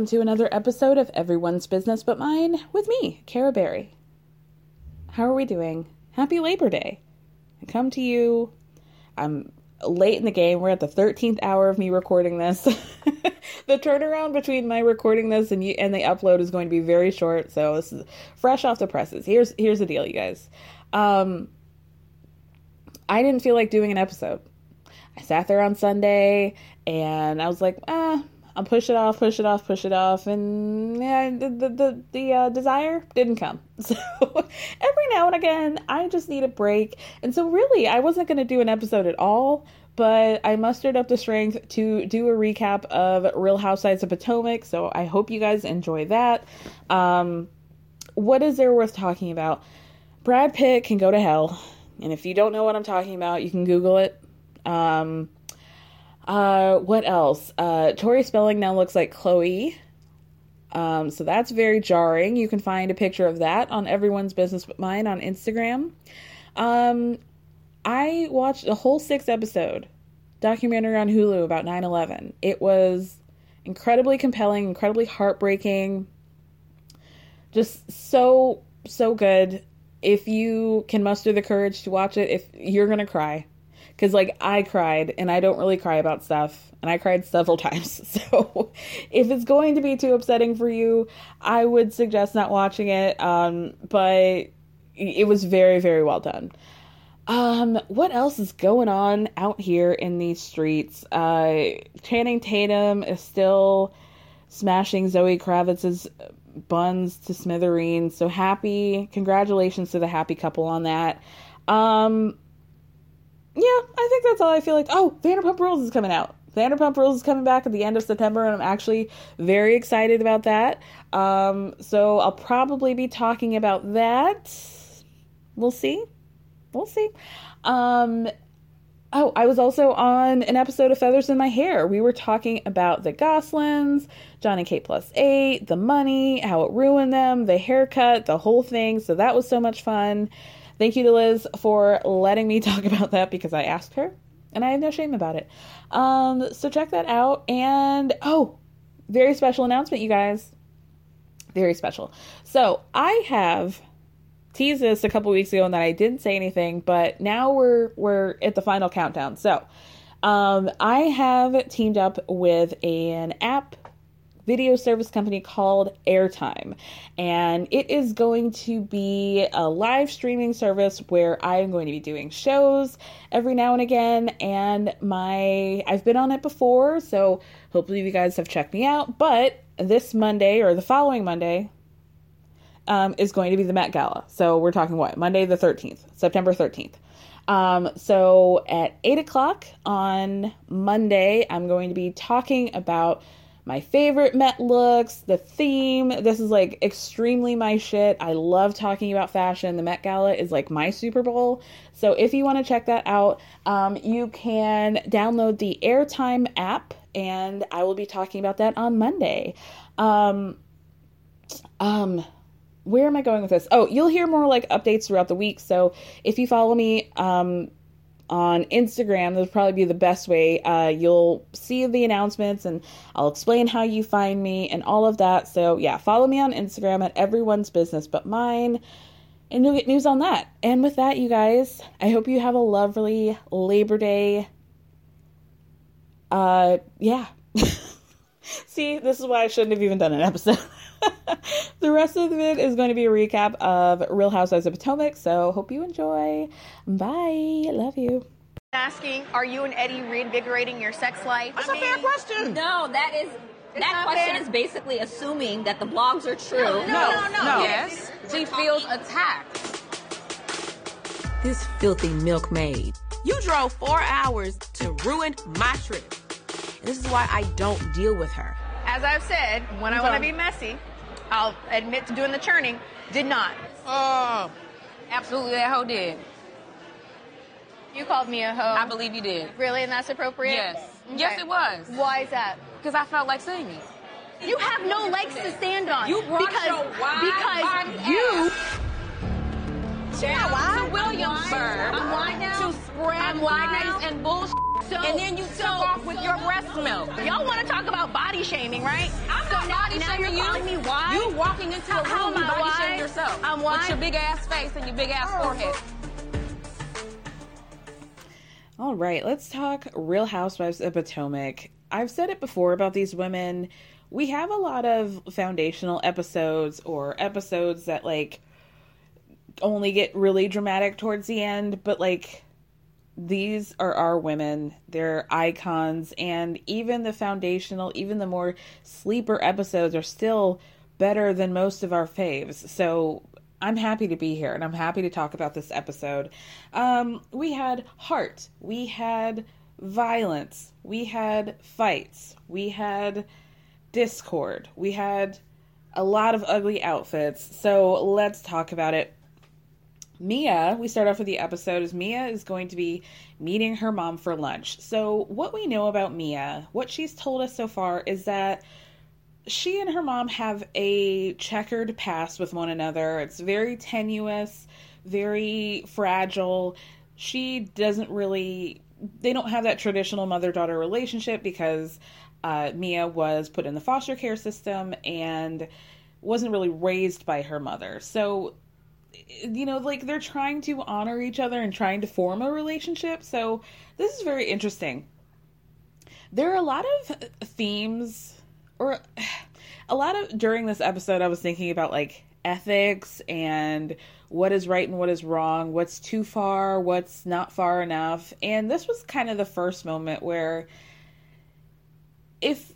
Welcome to another episode of Everyone's Business But Mine with me, Kara Berry. How are we doing? Happy Labor Day. I come to you. I'm late in the game. We're at the 13th hour of me recording this. the turnaround between my recording this and you, and the upload is going to be very short, so this is fresh off the presses. Here's here's the deal, you guys. Um I didn't feel like doing an episode. I sat there on Sunday and I was like, ah, I'll push it off, push it off, push it off, and yeah, the the the, the uh, desire didn't come. So every now and again, I just need a break. And so really, I wasn't going to do an episode at all, but I mustered up the strength to do a recap of Real Housewives of Potomac. So I hope you guys enjoy that. Um, what is there worth talking about? Brad Pitt can go to hell, and if you don't know what I'm talking about, you can Google it. Um, uh, what else? Uh, Tori Spelling now looks like Chloe. Um, so that's very jarring. You can find a picture of that on Everyone's Business But Mine on Instagram. Um, I watched a whole six episode documentary on Hulu about 9 11. It was incredibly compelling, incredibly heartbreaking. Just so, so good. If you can muster the courage to watch it, if you're going to cry, because like I cried and I don't really cry about stuff and I cried several times. So if it's going to be too upsetting for you, I would suggest not watching it. Um, but it was very very well done. Um, what else is going on out here in these streets? Uh, Channing Tatum is still smashing Zoe Kravitz's buns to smithereens. So happy! Congratulations to the happy couple on that. Um, yeah, I think that's all I feel like. Oh, Vanderpump Rules is coming out. Vanderpump Rules is coming back at the end of September, and I'm actually very excited about that. Um, so I'll probably be talking about that. We'll see. We'll see. Um, oh, I was also on an episode of Feathers in My Hair. We were talking about the Gosselins, Jon and Kate plus eight, the money, how it ruined them, the haircut, the whole thing. So that was so much fun. Thank you to Liz for letting me talk about that because I asked her and I have no shame about it. Um, so check that out. And oh, very special announcement, you guys. Very special. So I have teased this a couple weeks ago and that I didn't say anything, but now we're we're at the final countdown. So um, I have teamed up with an app video service company called Airtime. And it is going to be a live streaming service where I am going to be doing shows every now and again. And my, I've been on it before, so hopefully you guys have checked me out. But this Monday or the following Monday, um, is going to be the Met Gala. So we're talking what? Monday the 13th, September 13th. Um, so at 8 o'clock on Monday, I'm going to be talking about my favorite Met looks, the theme. This is like extremely my shit. I love talking about fashion. The Met Gala is like my Super Bowl. So if you want to check that out, um, you can download the Airtime app, and I will be talking about that on Monday. Um, um, where am I going with this? Oh, you'll hear more like updates throughout the week. So if you follow me um, on Instagram, that'll probably be the best way. Uh, you'll see the announcements and I'll explain how you find me and all of that. So yeah, follow me on Instagram at everyone's business but mine. And you'll get news on that. And with that, you guys, I hope you have a lovely Labor Day. Uh, yeah. See, this is why I shouldn't have even done an episode. the rest of it is going to be a recap of Real Housewives of Potomac. So hope you enjoy. Bye. Love you. Asking, are you and Eddie reinvigorating your sex life? That's a fair question. No, that is that question fair. is basically assuming that the blogs are true. No, no, no. no. Yes. She feels attacked. This filthy milkmaid. You drove four hours to ruin my trip. And this is why I don't deal with her. As I've said, when I want to be messy, I'll admit to doing the churning. Did not. Oh, absolutely, that hoe did. You called me a hoe. I believe you did. Really, and that's appropriate? Yes. Okay. Yes, it was. Why is that? Because I felt like saying it. You have no legs to stand on. You brought because, your wide because you. Down to Williamsburg I'm wide now. to spread lies and bullshit. So- and then you so- took off with so- your breast milk. Y'all want to talk about body shaming, right? I'm so not now, body now shaming you're you. calling me wide. You walking into How- a how room, am you body wide? shaming yourself. I'm With your big ass face and your big ass oh. forehead. All right, let's talk Real Housewives of Potomac. I've said it before about these women. We have a lot of foundational episodes or episodes that like only get really dramatic towards the end, but like these are our women. They're icons and even the foundational, even the more sleeper episodes are still better than most of our faves. So I'm happy to be here and I'm happy to talk about this episode. Um, we had heart, we had violence, we had fights, we had discord, we had a lot of ugly outfits. So let's talk about it. Mia, we start off with the episode is Mia is going to be meeting her mom for lunch. So, what we know about Mia, what she's told us so far is that she and her mom have a checkered past with one another. It's very tenuous, very fragile. She doesn't really, they don't have that traditional mother daughter relationship because uh, Mia was put in the foster care system and wasn't really raised by her mother. So, you know, like they're trying to honor each other and trying to form a relationship. So, this is very interesting. There are a lot of themes or a lot of during this episode I was thinking about like ethics and what is right and what is wrong, what's too far, what's not far enough. And this was kind of the first moment where if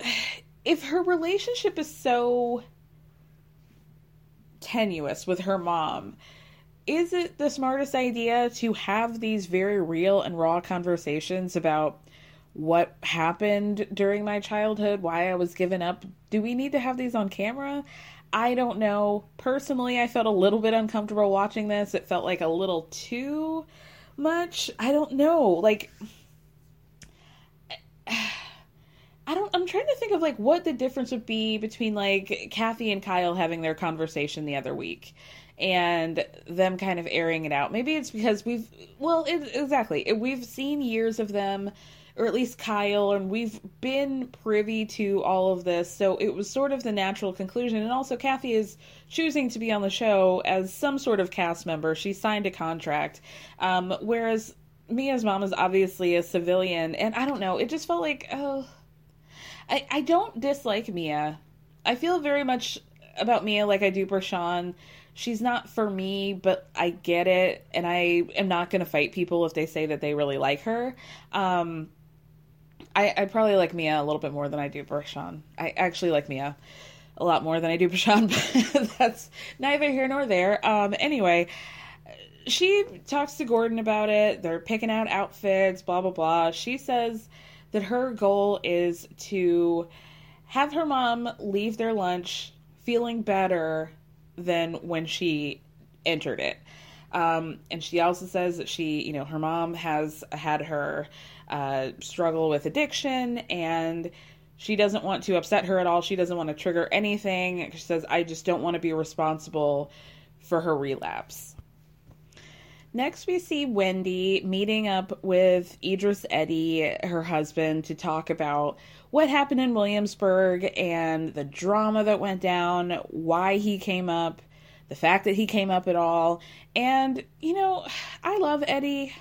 if her relationship is so tenuous with her mom, is it the smartest idea to have these very real and raw conversations about what happened during my childhood, why I was given up? Do we need to have these on camera? I don't know. Personally, I felt a little bit uncomfortable watching this. It felt like a little too much. I don't know. Like I don't I'm trying to think of like what the difference would be between like Kathy and Kyle having their conversation the other week and them kind of airing it out. Maybe it's because we've well, it, exactly. We've seen years of them or at least Kyle and we've been privy to all of this. So it was sort of the natural conclusion and also Kathy is choosing to be on the show as some sort of cast member. She signed a contract. Um whereas Mia's mom is obviously a civilian and I don't know, it just felt like oh I, I don't dislike Mia. I feel very much about Mia like I do Bershawn. She's not for me, but I get it, and I am not going to fight people if they say that they really like her. Um, I, I probably like Mia a little bit more than I do Bershawn. I actually like Mia a lot more than I do Bershawn, but that's neither here nor there. Um, anyway, she talks to Gordon about it. They're picking out outfits, blah, blah, blah. She says that her goal is to have her mom leave their lunch feeling better than when she entered it. Um, and she also says that she, you know, her mom has had her uh, struggle with addiction and she doesn't want to upset her at all. She doesn't want to trigger anything. She says, I just don't want to be responsible for her relapse. Next, we see Wendy meeting up with Idris Eddy, her husband, to talk about what happened in Williamsburg and the drama that went down, why he came up, the fact that he came up at all. And, you know, I love Eddie.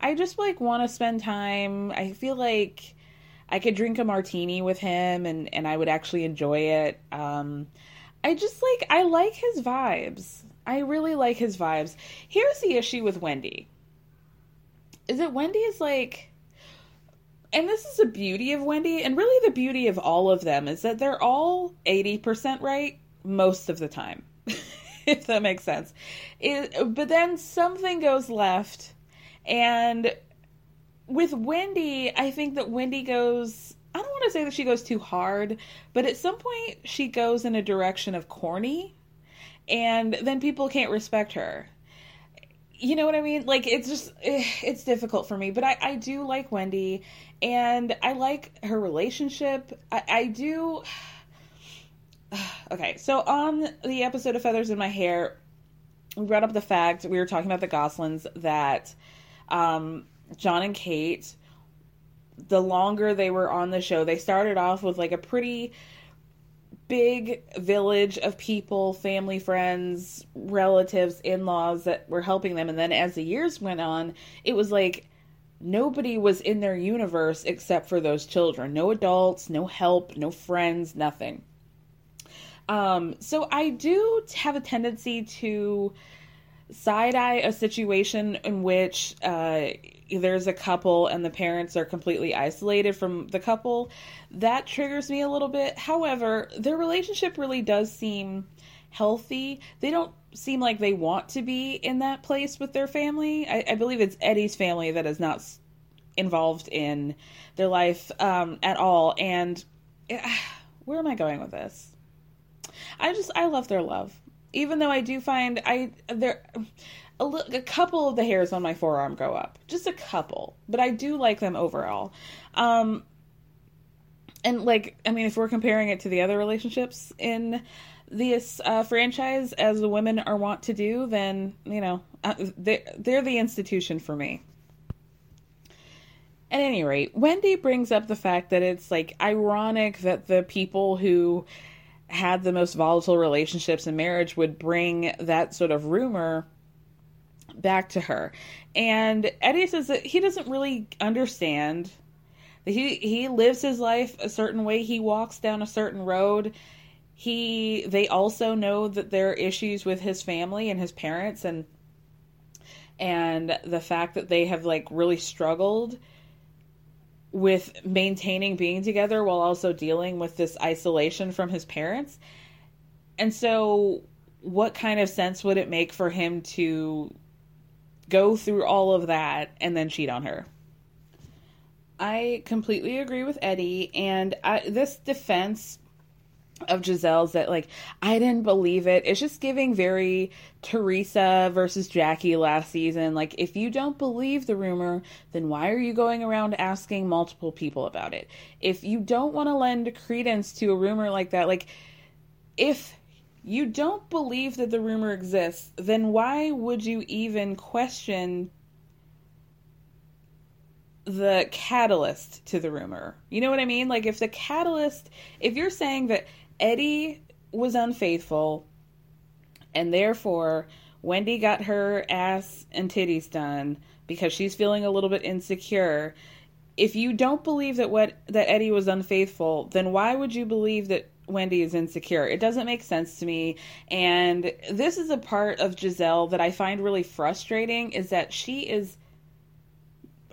I just like want to spend time. I feel like I could drink a martini with him and and I would actually enjoy it. Um I just like I like his vibes. I really like his vibes. Here's the issue with Wendy. Is that Wendy is like and this is the beauty of Wendy and really the beauty of all of them is that they're all 80% right most of the time. if that makes sense. It, but then something goes left and with Wendy, I think that Wendy goes I don't want to say that she goes too hard, but at some point she goes in a direction of corny and then people can't respect her. You know what I mean? Like it's just eh, it's difficult for me, but I I do like Wendy and I like her relationship. I, I do Okay, so on the episode of Feathers in My Hair, we brought up the fact we were talking about the Gosselins that um Jon and Kate, the longer they were on the show, they started off with like a pretty big village of people, family, friends, relatives, in laws that were helping them. And then as the years went on, it was like nobody was in their universe except for those children. No adults, no help, no friends, nothing. Um, so I do have a tendency to side eye a situation in which uh, there's a couple and the parents are completely isolated from the couple, that triggers me a little bit. However, their relationship really does seem healthy. They don't seem like they want to be in that place with their family. I, I believe it's Eddie's family that is not involved in their life um, at all. And uh, where am I going with this? I just I love their love, even though I do find I there a, a couple of the hairs on my forearm go up, just a couple, but I do like them overall. Um, and like, I mean, if we're comparing it to the other relationships in this uh, franchise, as the women are wont to do, then you know uh, they're, they're the institution for me. At any rate, Wendy brings up the fact that it's like ironic that the people who had the most volatile relationships in marriage would bring that sort of rumor back to her. And Eddie says that he doesn't really understand. He he lives his life a certain way. He walks down a certain road. He they also know that there are issues with his family and his parents and and the fact that they have like really struggled with maintaining being together while also dealing with this isolation from his parents. And so what kind of sense would it make for him to go through all of that and then cheat on her. I completely agree with Eddie, and I, this defense of Gizelle's that like I didn't believe it. It's just giving very Teresa versus Jackie last season. Like if you don't believe the rumor, then why are you going around asking multiple people about it? If you don't want to lend credence to a rumor like that, like if you don't believe that the rumor exists, then why would you even question the catalyst to the rumor? You know what I mean? Like, if the catalyst, if you're saying that Eddie was unfaithful and therefore Wendy got her ass and titties done because she's feeling a little bit insecure, if you don't believe that what that Eddie was unfaithful, then why would you believe that Wendy is insecure? It doesn't make sense to me. And this is a part of Gizelle that I find really frustrating is that she is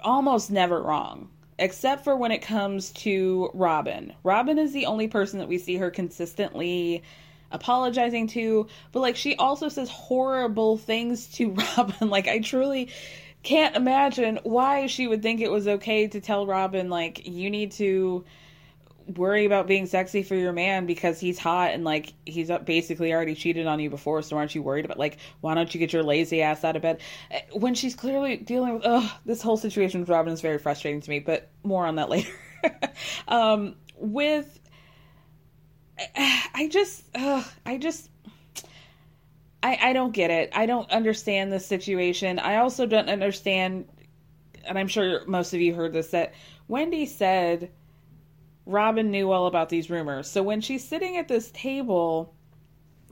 almost never wrong. Except for when it comes to Robyn. Robyn is the only person that we see her consistently apologizing to, but like she also says horrible things to Robyn. Like I truly can't imagine why she would think it was okay to tell Robyn like you need to worry about being sexy for your man because he's hot and like he's basically already cheated on you before so aren't you worried about like why don't you get your lazy ass out of bed eh, when she's clearly dealing with oh this whole situation with robin is very frustrating to me but more on that later um with i just uh, i just I, I don't get it. I don't understand this situation. I also don't understand, and I'm sure most of you heard this, that Wendy said Robyn knew all about these rumors. So when she's sitting at this table,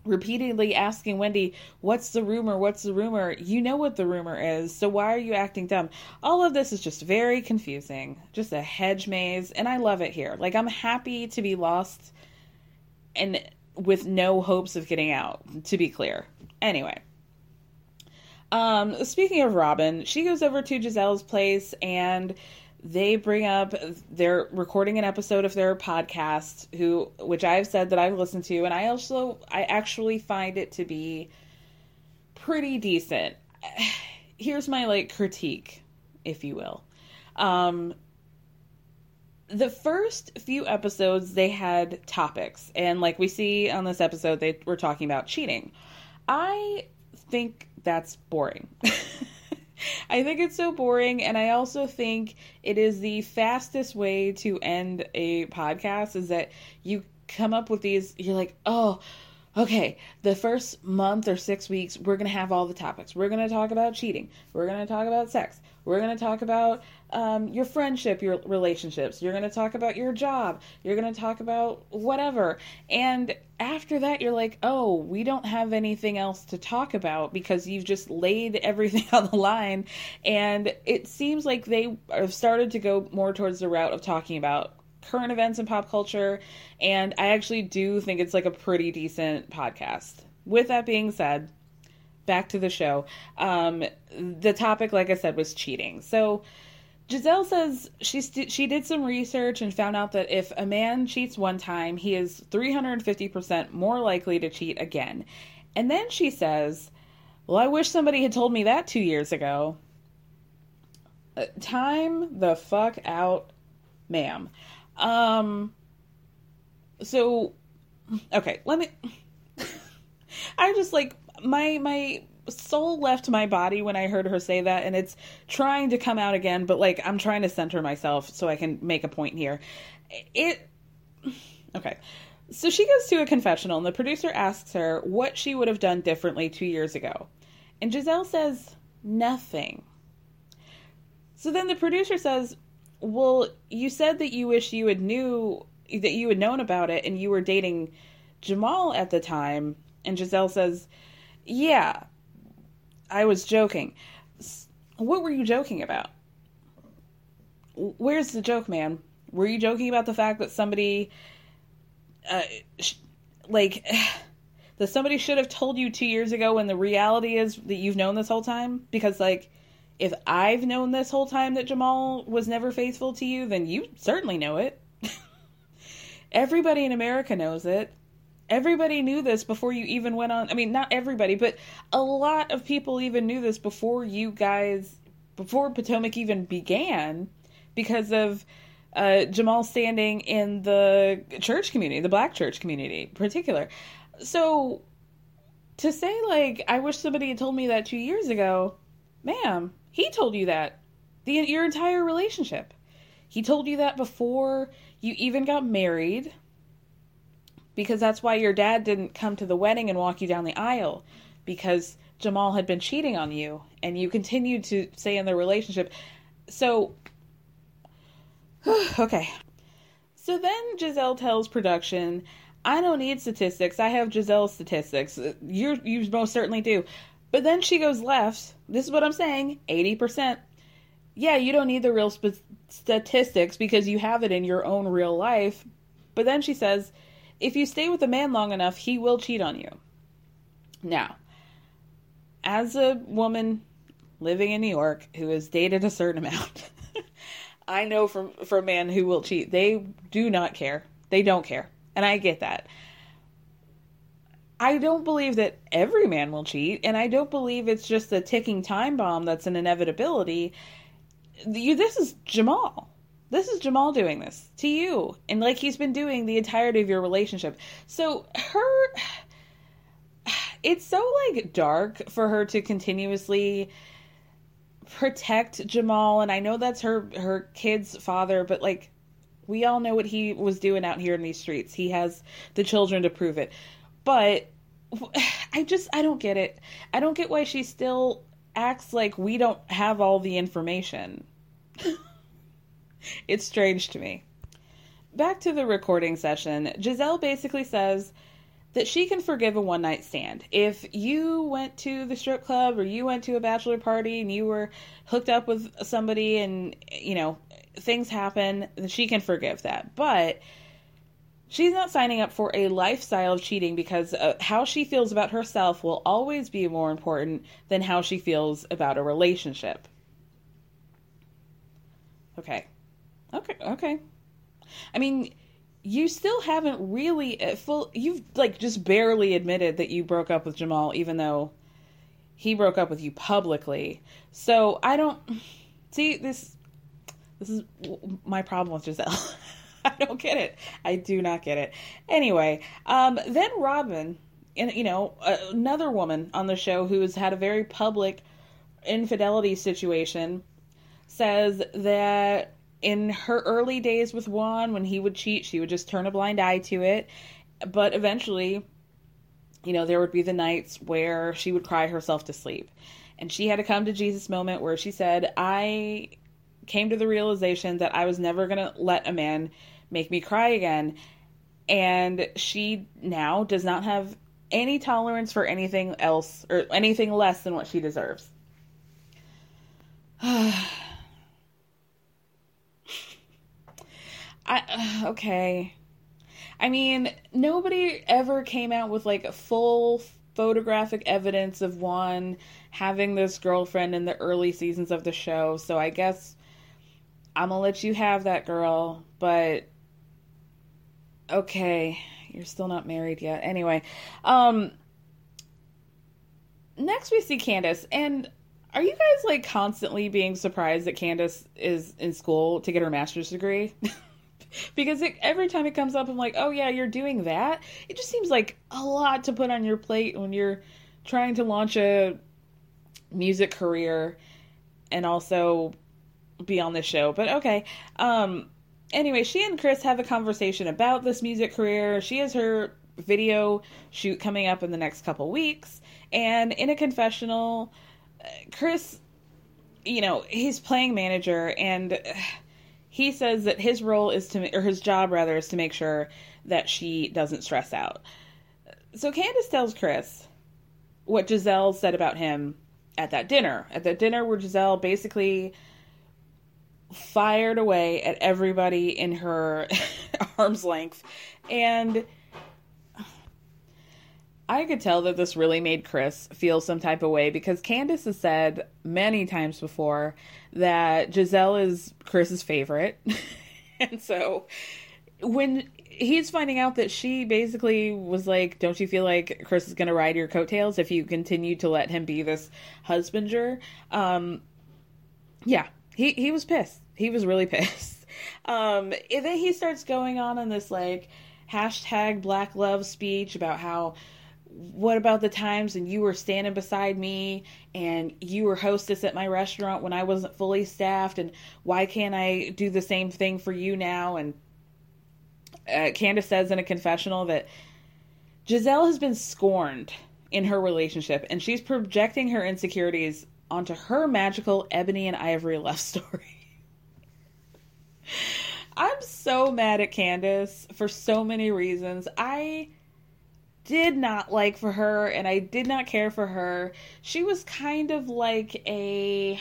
repeatedly asking Wendy, What's the rumor? What's the rumor? You know what the rumor is. So why are you acting dumb? All of this is just very confusing, just a hedge maze. And I love it here. Like, I'm happy to be lost and with no hopes of getting out, to be clear. Anyway. Um, speaking of Robyn, she goes over to Gizelle's place and they bring up they're recording an episode of their podcast who which I've said that I've listened to and I also I actually find it to be pretty decent. Here's my like critique, if you will. Um the first few episodes they had topics and like we see on this episode they were talking about cheating. I think that's boring. I think it's so boring, and I also think it is the fastest way to end a podcast is that you come up with these, you're like, oh, okay, the first month or six weeks, we're going to have all the topics. We're going to talk about cheating. We're going to talk about sex. We're going to talk about um, your friendship, your relationships. You're going to talk about your job. You're going to talk about whatever. And after that, you're like, oh, we don't have anything else to talk about because you've just laid everything on the line. And it seems like they have started to go more towards the route of talking about current events in pop culture. And I actually do think it's like a pretty decent podcast. With that being said, back to the show. Um, the topic, like I said, was cheating. So Gizelle says she st- she did some research and found out that if a man cheats one time, he is 350% more likely to cheat again. And then she says, "Well, I wish somebody had told me that 2 years ago." Uh, time the fuck out, ma'am. Um so okay, let me I'm just like my my soul left my body when I heard her say that, and it's trying to come out again, but like I'm trying to center myself so I can make a point here. It. Okay. So she goes to a confessional, and the producer asks her what she would have done differently two years ago. And Gizelle says, nothing. So then the producer says, Well, you said that you wish you had knew that you had known about it and you were dating Jamal at the time. And Gizelle says, Yeah, I was joking. What were you joking about? Where's the joke, man? Were you joking about the fact that somebody, uh, sh- like, that somebody should have told you two years ago when the reality is that you've known this whole time? Because, like, if I've known this whole time that Jamal was never faithful to you, then you certainly know it. Everybody in America knows it everybody knew this before you even went on. I mean, not everybody, but a lot of people even knew this before you guys, before Potomac even began, because of uh, Jamal standing in the church community, the black church community in particular. So to say, like, I wish somebody had told me that two years ago, ma'am, he told you that the your entire relationship. He told you that before you even got married because that's why your dad didn't come to the wedding and walk you down the aisle because Jamal had been cheating on you and you continued to stay in the relationship. So, okay. So then Gizelle tells production, I don't need statistics. I have Gizelle's statistics. Uh, you you most certainly do. But then she goes left. This is what I'm saying 80%. Yeah, you don't need the real sp- statistics because you have it in your own real life. But then she says, if you stay with a man long enough, he will cheat on you. Now, as a woman living in New York who has dated a certain amount, I know from a man who will cheat, they do not care. They don't care. And I get that. I don't believe that every man will cheat, and I don't believe it's just a ticking time bomb that's an inevitability. You, this is Jamal. This is Jamal doing this to you, and like he's been doing the entirety of your relationship. So her, it's so like dark for her to continuously protect Jamal, and I know that's her her kid's father, but like we all know what he was doing out here in these streets. He has the children to prove it. But I just I don't get it. I don't get why she still acts like we don't have all the information. it's strange to me. Back to the recording session. Gizelle basically says that she can forgive a one night stand. If you went to the strip club or you went to a bachelor party and you were hooked up with somebody and, you know, things happen, she can forgive that. But she's not signing up for a lifestyle of cheating because uh, how she feels about herself will always be more important than how she feels about a relationship. Okay. Okay, okay. I mean, you still haven't really uh, full you've like just barely admitted that you broke up with Jamal even though he broke up with you publicly. So, I don't see this this is my problem with Gizelle. I don't get it. I do not get it. Anyway, um, then Robyn, and you know, another woman on the show who has had a very public infidelity situation, says that in her early days with Juan, when he would cheat, she would just turn a blind eye to it. But eventually, you know, there would be the nights where she would cry herself to sleep. And she had to come to Jesus moment where she said, I came to the realization that I was never going to let a man make me cry again. And she now does not have any tolerance for anything else or anything less than what she deserves. I okay. I mean, nobody ever came out with like full photographic evidence of Juan having this girlfriend in the early seasons of the show. So I guess I'm gonna let you have that girl, but okay, you're still not married yet. Anyway, um, next we see Candace, and are you guys like constantly being surprised that Candace is in school to get her master's degree? because it, every time it comes up, I'm like, oh yeah, you're doing that. It just seems like a lot to put on your plate when you're trying to launch a music career and also be on this show, but okay. Um, anyway, she and Chris have a conversation about this music career. She has her video shoot coming up in the next couple weeks, and in a confessional, uh, Chris, you know, he's playing manager, and he says that his role is to, or his job rather, is to make sure that she doesn't stress out. So Candace tells Chris what Gizelle said about him at that dinner. At that dinner where Gizelle basically fired away at everybody in her arm's length. And I could tell that this really made Chris feel some type of way because Candace has said many times before that Gizelle is Chris's favorite. and so when he's finding out that she basically was like, Don't you feel like Chris is going to ride your coattails if you continue to let him be this husbander? Um, yeah, he, he was pissed he was really pissed. Um, and then he starts going on in this like hashtag Black Love speech about how what about the times and you were standing beside me and you were hostess at my restaurant when I wasn't fully staffed and why can't I do the same thing for you now and uh, Candace says in a confessional that Gizelle has been scorned in her relationship and she's projecting her insecurities onto her magical ebony and ivory love story. I'm so mad at Candace for so many reasons. I did not like for her and I did not care for her. She was kind of like a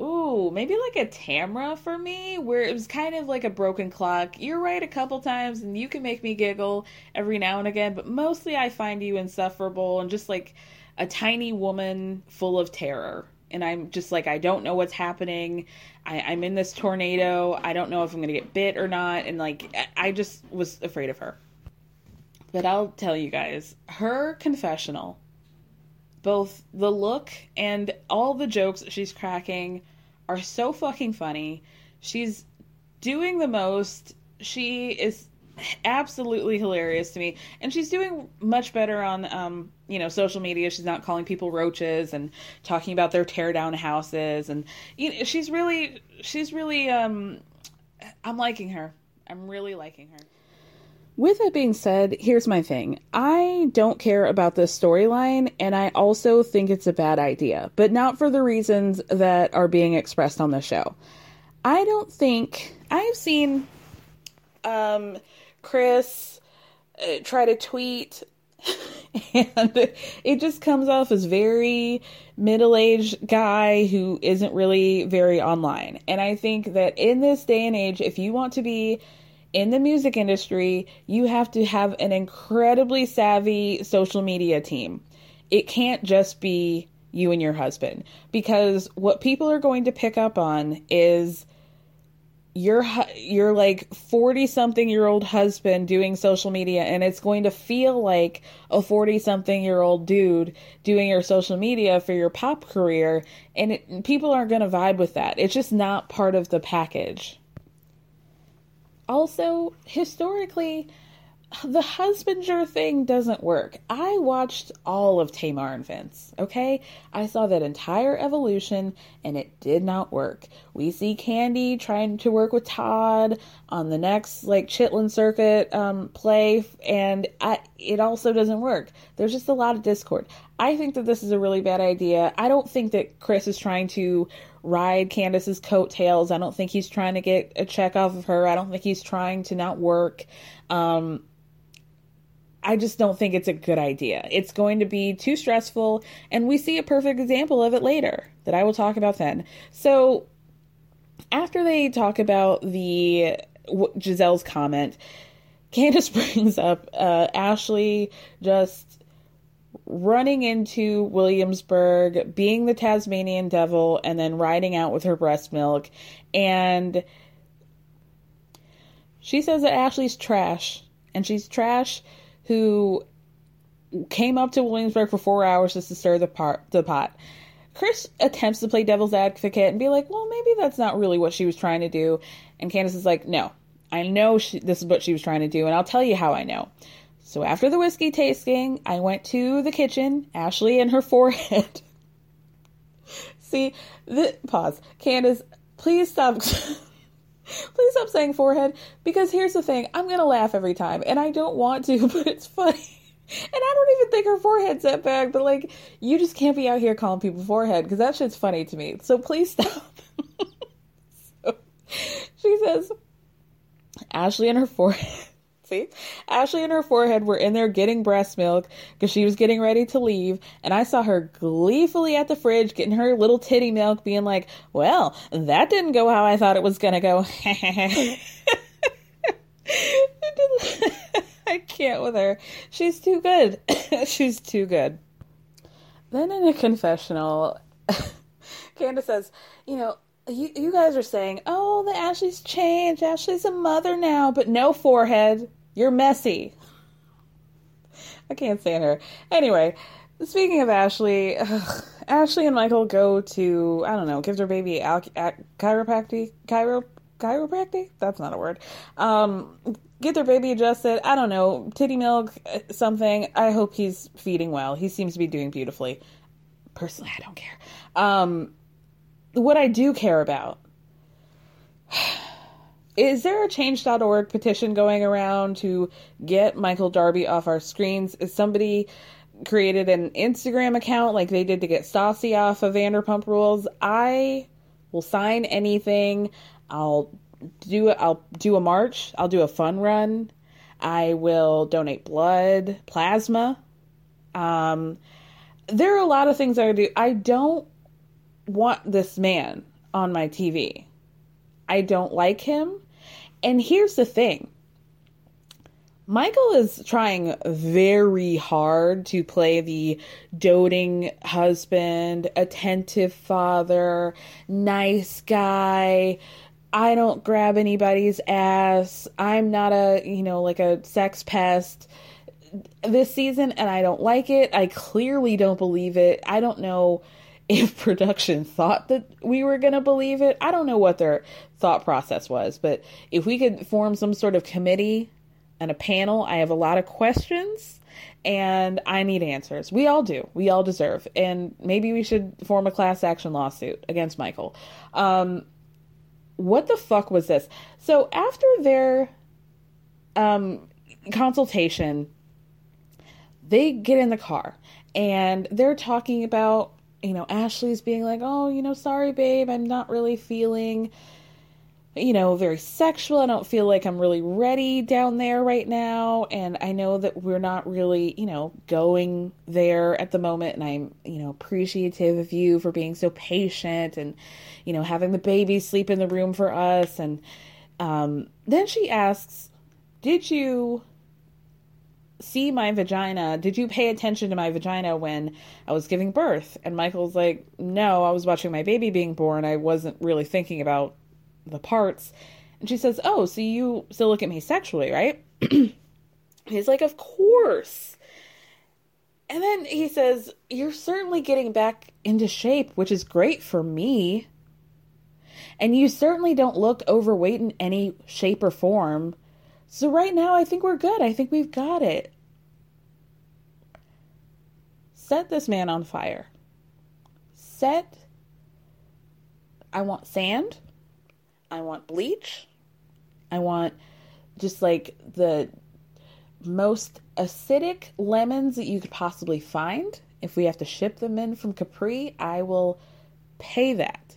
Ooh, maybe like a Tamra for me, where it was kind of like a broken clock. You're right a couple times, and you can make me giggle every now and again, but mostly I find you insufferable and just like a tiny woman full of terror. And I'm just like, I don't know what's happening. I, I'm in this tornado. I don't know if I'm going to get bit or not. And like, I just was afraid of her. But I'll tell you guys, her confessional both the look and all the jokes that she's cracking are so fucking funny. She's doing the most. She is absolutely hilarious to me. And she's doing much better on um you know social media. She's not calling people roaches and talking about their tear down houses. And you know she's really she's really um i'm liking her. I'm really liking her with that being said, here's my thing. I don't care about this storyline, and I also think it's a bad idea, but not for the reasons that are being expressed on the show. I don't think I've seen um, Chris uh, try to tweet, and it just comes off as very middle aged guy who isn't really very online. And I think that in this day and age, if you want to be in the music industry, you have to have an incredibly savvy social media team. It can't just be you and your husband because what people are going to pick up on is your your like 40 something year old husband doing social media and it's going to feel like a 40 something year old dude doing your social media for your pop career and it, people aren't going to vibe with that it's just not part of the package also, historically, the husbander thing doesn't work. I watched all of Tamar and Vince, okay? I saw that entire evolution and it did not work. We see Kandi trying to work with Todd on the next like Chitlin circuit um, play and I, it also doesn't work. There's just a lot of discord. I think that this is a really bad idea. I don't think that Chris is trying to ride Candace's coattails. I don't think he's trying to get a check off of her. I don't think he's trying to not work. Um, I just don't think it's a good idea. It's going to be too stressful, and we see a perfect example of it later that I will talk about then. So, after they talk about the Gizelle's comment, Candace brings up uh, Ashley just running into Williamsburg, being the Tasmanian devil, and then riding out with her breast milk. And she says that Ashley's trash, and she's trash who came up to Williamsburg for four hours just to stir the pot. The pot. Chris attempts to play devil's advocate and be like, well, maybe that's not really what she was trying to do. And Candace is like, no, I know she, this is what she was trying to do, and I'll tell you how I know. So after the whiskey tasting, I went to the kitchen, Ashley and her forehead. See, the pause. Candace, please stop please stop saying forehead because here's the thing, I'm going to laugh every time and I don't want to, but it's funny. And I don't even think her forehead's that bad, but like, you just can't be out here calling people forehead because that shit's funny to me. So please stop. so, she says, Ashley and her forehead See? Ashley and her forehead were in there getting breast milk because she was getting ready to leave. And I saw her gleefully at the fridge getting her little titty milk, being like, Well, that didn't go how I thought it was going to go. I can't with her. She's too good. She's too good. Then in a confessional, Candace says, You know, you, you guys are saying, oh, the Ashley's changed. Ashley's a mother now, but no forehead. You're messy. I can't stand her. Anyway, speaking of Ashley, ugh, Ashley and Michael go to I don't know, give their baby al- chiropractic, chiro chiropractic. That's not a word. Um, get their baby adjusted. I don't know, titty milk, uh, something. I hope he's feeding well. He seems to be doing beautifully. Personally, I don't care. Um, what I do care about is there a change.org petition going around to get Michael Darby off our screens? Is somebody created an Instagram account like they did to get Stassi off of Vanderpump Rules? I will sign anything. I'll do I'll do a march. I'll do a fun run. I will donate blood, plasma. Um, there are a lot of things I do. I don't want this man on my TV. I don't like him. And here's the thing Michael is trying very hard to play the doting husband, attentive father, nice guy. I don't grab anybody's ass. I'm not a, you know, like a sex pest this season and I don't like it. I clearly don't believe it. I don't know if production thought that we were going to believe it. I don't know what their thought process was, but if we could form some sort of committee and a panel, I have a lot of questions and I need answers. We all do. We all deserve. And maybe we should form a class action lawsuit against Michael. Um, what the fuck was this? So after their um, consultation, they get in the car and they're talking about, you know, Ashley's being like, oh, you know, sorry, babe, I'm not really feeling, you know, very sexual. I don't feel like I'm really ready down there right now. And I know that we're not really, you know, going there at the moment. And I'm, you know, appreciative of you for being so patient and, you know, having the baby sleep in the room for us. And um, then she asks, Did you see my vagina. Did you pay attention to my vagina when I was giving birth? And Michael's like, No, I was watching my baby being born. I wasn't really thinking about the parts. And she says, Oh, so you still look at me sexually, right? He's like, Of course. And then he says, You're certainly getting back into shape, which is great for me. And you certainly don't look overweight in any shape or form. So right now, I think we're good. I think we've got it. Set this man on fire. Set. I want sand. I want bleach. I want just like the most acidic lemons that you could possibly find. If we have to ship them in from Capri, I will pay that.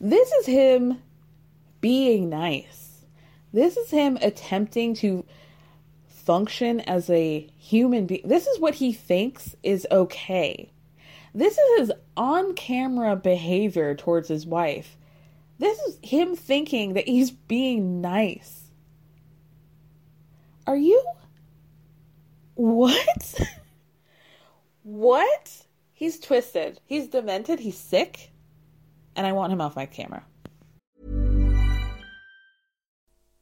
This is him being nice. This is him attempting to function as a human being. This is what he thinks is okay. This is his on camera behavior towards his wife. This is him thinking that he's being nice. Are you? What? what? He's twisted. He's demented. He's sick. And I want him off my camera.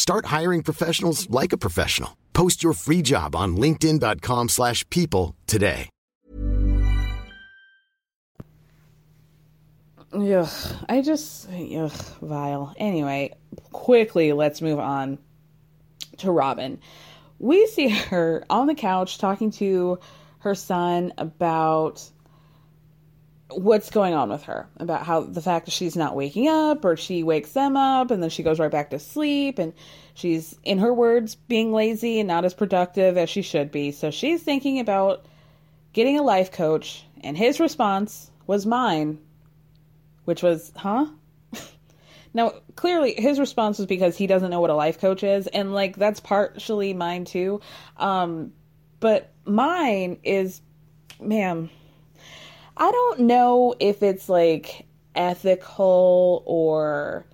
Start hiring professionals like a professional. Post your free job on linkedin.com/people slash people today. Ugh, I just ugh, vile. Anyway, quickly let's move on to Robyn. We see her on the couch talking to her son about what's going on with her about how the fact that she's not waking up or she wakes them up and then she goes right back to sleep and she's in her words being lazy and not as productive as she should be so she's thinking about getting a life coach and his response was mine. Which was, huh? now, clearly, his response was because he doesn't know what a life coach is, and like that's partially mine too. Um, but mine is, ma'am, I don't know if it's like ethical or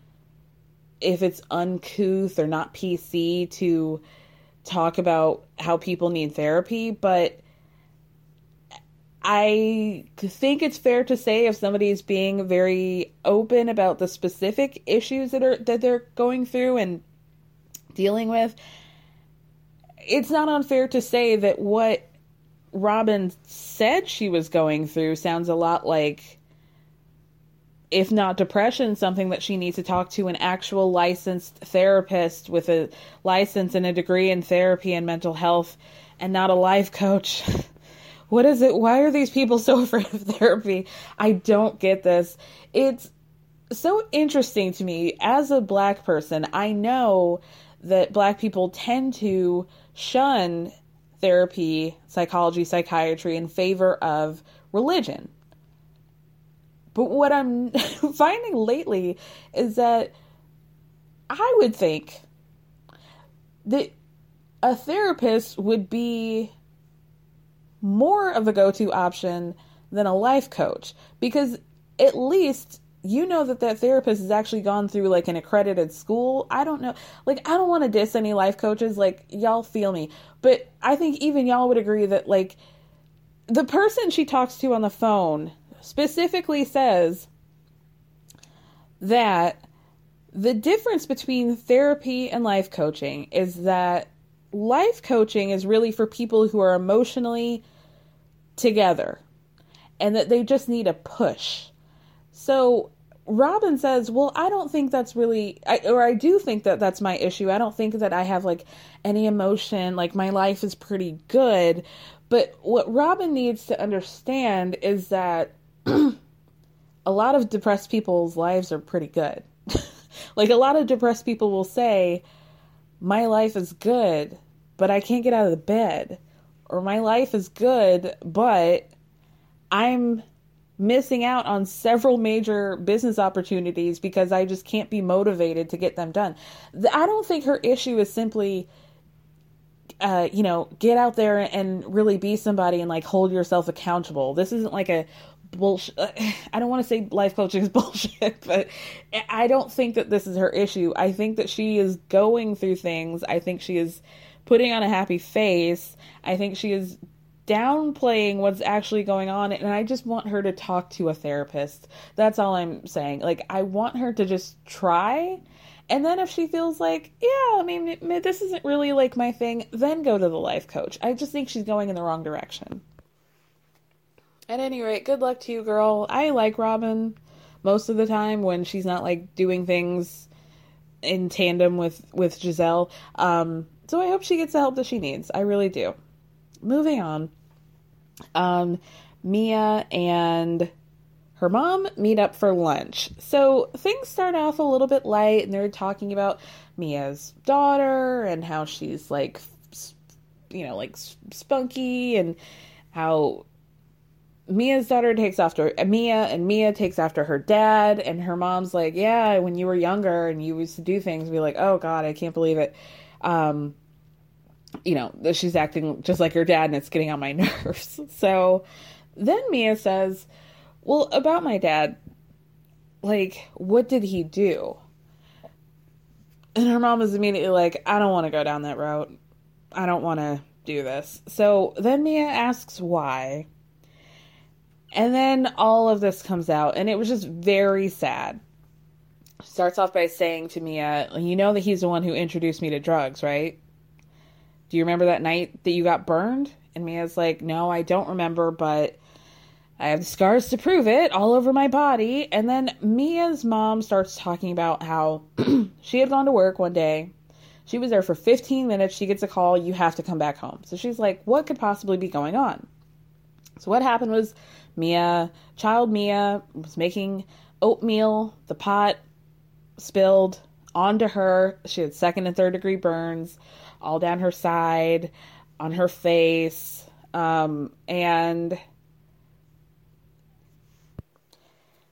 if it's uncouth or not PC to talk about how people need therapy, but I think it's fair to say if somebody is being very open about the specific issues that are that they're going through and dealing with, it's not unfair to say that what Robyn said she was going through sounds a lot like if not depression, something that she needs to talk to an actual licensed therapist with a license and a degree in therapy and mental health and not a life coach. What is it? Why are these people so afraid of therapy? I don't get this. It's so interesting to me as a black person. I know that black people tend to shun therapy, psychology, psychiatry in favor of religion. But what I'm finding lately is that I would think that a therapist would be more of a go to option than a life coach because at least you know that that therapist has actually gone through like an accredited school. I don't know. Like, I don't want to diss any life coaches. Like, y'all feel me. But I think even y'all would agree that, like, the person she talks to on the phone specifically says that the difference between therapy and life coaching is that life coaching is really for people who are emotionally together and that they just need a push. So Robyn says, "Well, I don't think that's really I, or I do think that that's my issue. I don't think that I have like any emotion, like my life is pretty good." But what Robyn needs to understand is that a lot of depressed people's lives are pretty good. like a lot of depressed people will say, "My life is good, but I can't get out of the bed." Or my life is good, but I'm missing out on several major business opportunities because I just can't be motivated to get them done. I don't think her issue is simply uh, you know, get out there and really be somebody and like hold yourself accountable. This isn't like a bullshit. I don't want to say life coaching is bullshit, but I don't think that this is her issue. I think that she is going through things. I think she is putting on a happy face. I think she is downplaying what's actually going on and I just want her to talk to a therapist. That's all I'm saying. Like I want her to just try and then if she feels like, yeah, I mean this isn't really like my thing, then go to the life coach. I just think she's going in the wrong direction. At any rate, good luck to you, girl. I like Robyn most of the time when she's not like doing things in tandem with with Gizelle. Um so I hope she gets the help that she needs. I really do. Moving on. Um, Mia and her mom meet up for lunch. So things start off a little bit light, and they're talking about Mia's daughter and how she's like, you know, like spunky, and how Mia's daughter takes after Mia, and Mia takes after her dad, and her mom's like, "Yeah, when you were younger and you used to do things, be like, oh God, I can't believe it." Um, you know, she's acting just like her dad and it's getting on my nerves. So then Mia says, Well, about my dad, like, what did he do? And her mom is immediately like, I don't want to go down that route. I don't want to do this. So then Mia asks why. And then all of this comes out, and it was just very sad. Starts off by saying to Mia, You know that he's the one who introduced me to drugs, right? Do you remember that night that you got burned? And Mia's like, No, I don't remember, but I have scars to prove it all over my body. And then Mia's mom starts talking about how she had gone to work one day. She was there for 15 minutes. She gets a call, you have to come back home. So she's like, What could possibly be going on? So what happened was Mia, child Mia, was making oatmeal. The pot spilled onto her. She had second and third degree burns all down her side, on her face, um, and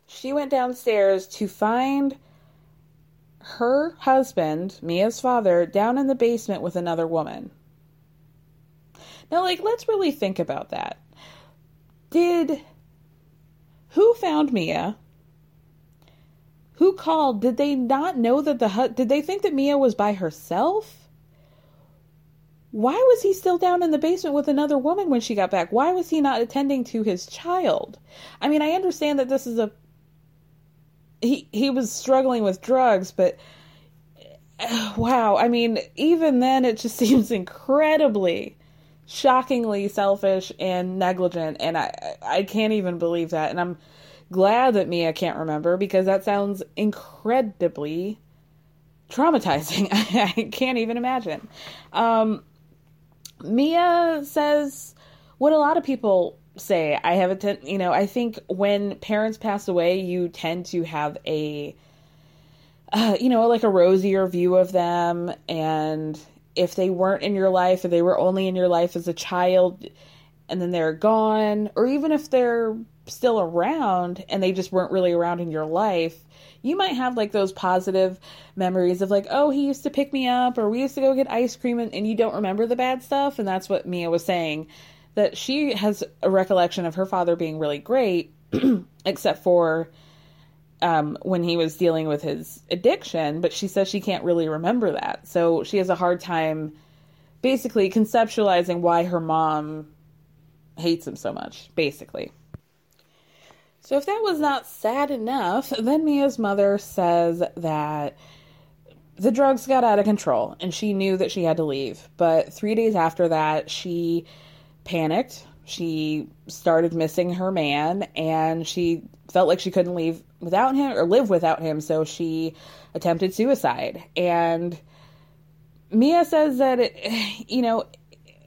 she went downstairs to find her husband, Mia's father, down in the basement with another woman. Now, like, let's really think about that. Did. Who found Mia? Who called? Did they not know that the. Hut? Did they think that Mia was by herself? Why was he still down in the basement with another woman when she got back? Why was he not attending to his child? I mean, I understand that this is a he he was struggling with drugs, but wow, I mean, even then it just seems incredibly shockingly selfish and negligent and I I can't even believe that and I'm glad that Mia can't remember because that sounds incredibly traumatizing. I can't even imagine. Um, Mia says what a lot of people say. I have a ten, you know, I think when parents pass away, you tend to have a uh, you know, like a rosier view of them and if they weren't in your life or they were only in your life as a child and then they're gone or even if they're still around and they just weren't really around in your life, you might have like those positive memories of like, oh, he used to pick me up or we used to go get ice cream and, and you don't remember the bad stuff. And that's what Mia was saying that she has a recollection of her father being really great, except for um, when he was dealing with his addiction. But she says she can't really remember that. So she has a hard time basically conceptualizing why her mom hates him so much, basically. So, if that was not sad enough, then Mia's mother says that the drugs got out of control and she knew that she had to leave. But three days after that, she panicked. She started missing her man and she felt like she couldn't leave without him or live without him. So she attempted suicide. And Mia says that, it, you know,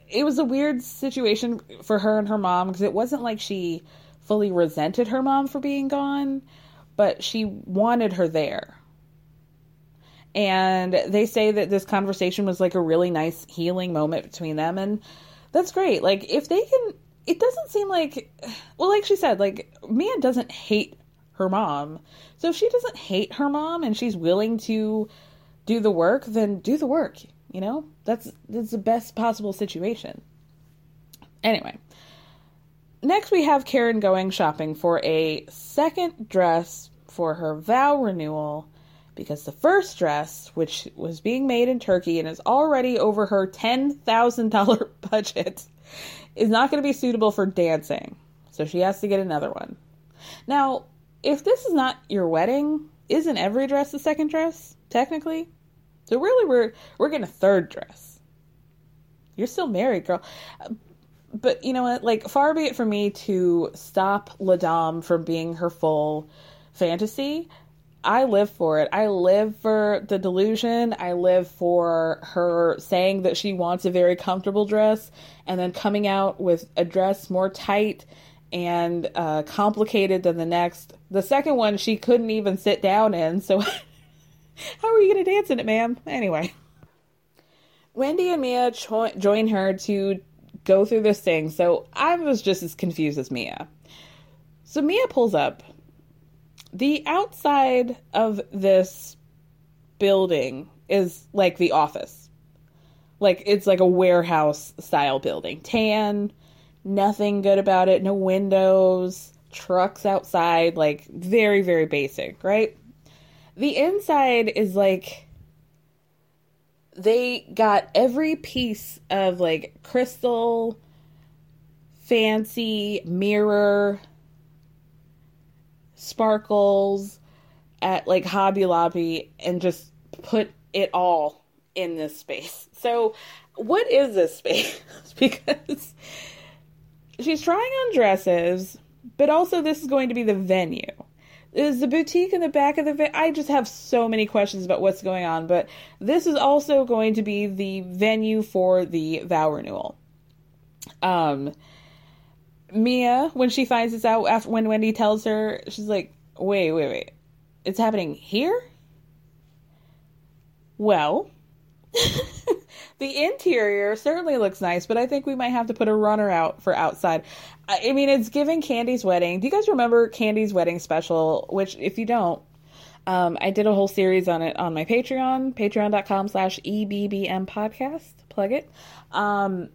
it was a weird situation for her and her mom because it wasn't like she fully resented her mom for being gone, but she wanted her there. And they say that this conversation was like a really nice healing moment between them. And that's great. Like, if they can, it doesn't seem like, well, like she said, like, Mia doesn't hate her mom. So if she doesn't hate her mom and she's willing to do the work, then do the work. You know, that's that's the best possible situation. Anyway, next we have Karen going shopping for a second dress for her vow renewal because the first dress, which was being made in Turkey and is already over her $10,000 budget, is not going to be suitable for dancing. So she has to get another one. Now, if this is not your wedding, isn't every dress a second dress, technically? So really we're we're getting a third dress. You're still married, girl but you know what? Like, far be it from me to stop La Dame from being her full fantasy. I live for it. I live for the delusion. I live for her saying that she wants a very comfortable dress and then coming out with a dress more tight and uh, complicated than the next. The second one she couldn't even sit down in, so how are you going to dance in it, ma'am? Anyway. Wendy and Mia cho- join her to go through this thing. So I was just as confused as Mia. So Mia pulls up. The outside of this building is like the office. Like it's like a warehouse style building. Tan, nothing good about it, no windows, trucks outside, like very, very basic, right? The inside is like they got every piece of like crystal, fancy mirror, sparkles at like Hobby Lobby and just put it all in this space. So, what is this space? because she's trying on dresses, but also this is going to be the venue is the boutique in the back of the I just have so many questions about what's going on, but this is also going to be the venue for the vow renewal. Um Mia, when she finds this out after when Wendy tells her, she's like, "Wait, wait, wait. It's happening here?" Well, the interior certainly looks nice, but I think we might have to put a runner out for outside. I mean, it's giving Kandi's wedding. Do you guys remember Kandi's wedding special? Which, if you don't, um, I did a whole series on it on my Patreon, patreon.com slash EBBM podcast. Plug it. Um,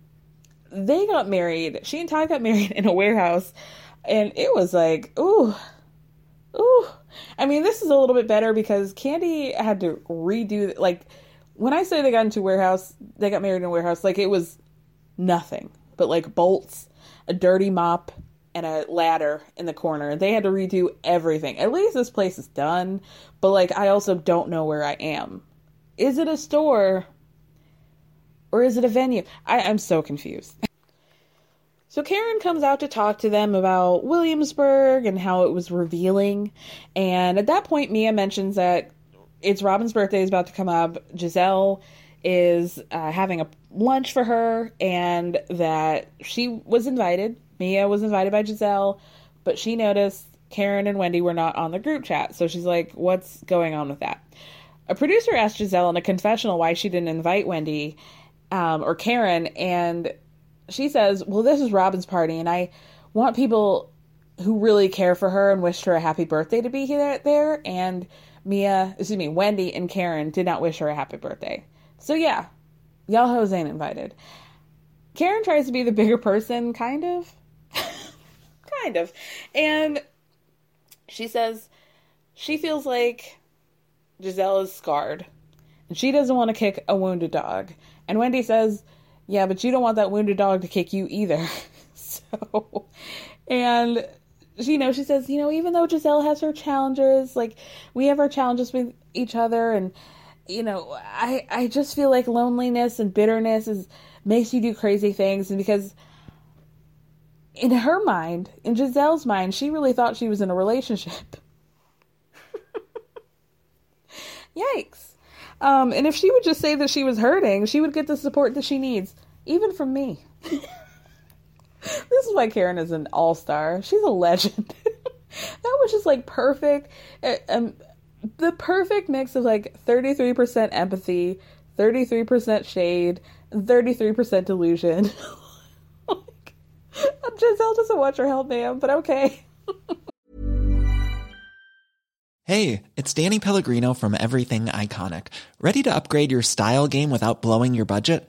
they got married. She and Todd got married in a warehouse, and it was like, ooh, ooh. I mean, this is a little bit better because Kandi had to redo, like, when I say they got into warehouse, they got married in a warehouse, like, it was nothing but like bolts, a dirty mop, and a ladder in the corner. They had to redo everything. At least this place is done, but like I also don't know where I am. Is it a store or is it a venue? I, I'm so confused. So Karen comes out to talk to them about Williamsburg and how it was revealing. And at that point, Mia mentions that it's Robyn's birthday is about to come up. Gizelle is uh, having a lunch for her, and that she was invited. Mia was invited by Gizelle, but she noticed Karen and Wendy were not on the group chat. So she's like, "What's going on with that?" A producer asked Gizelle in a confessional why she didn't invite Wendy um, or Karen, and she says, Well, this is Robyn's party, and I want people who really care for her and wished her a happy birthday to be here there. And Mia, excuse me, Wendy and Karen did not wish her a happy birthday. So yeah, y'all hoes ain't invited. Karen tries to be the bigger person, kind of. kind of. And she says she feels like Gizelle is scarred and she doesn't want to kick a wounded dog. And Wendy says yeah, but you don't want that wounded dog to kick you either. so, and you know, she says, you know, even though Gizelle has her challenges, like we have our challenges with each other, and you know, I I just feel like loneliness and bitterness is makes you do crazy things, and because in her mind, in Gizelle's mind, she really thought she was in a relationship. Yikes. Um, and if she would just say that she was hurting, she would get the support that she needs, even from me. this is why Karen is an all star. She's a legend. that was just like perfect. Um, the perfect mix of like 33% empathy, 33% shade, 33% delusion. like, Gizelle doesn't want your help, ma'am, but okay. Hey, it's Danny Pellegrino from Everything Iconic. Ready to upgrade your style game without blowing your budget?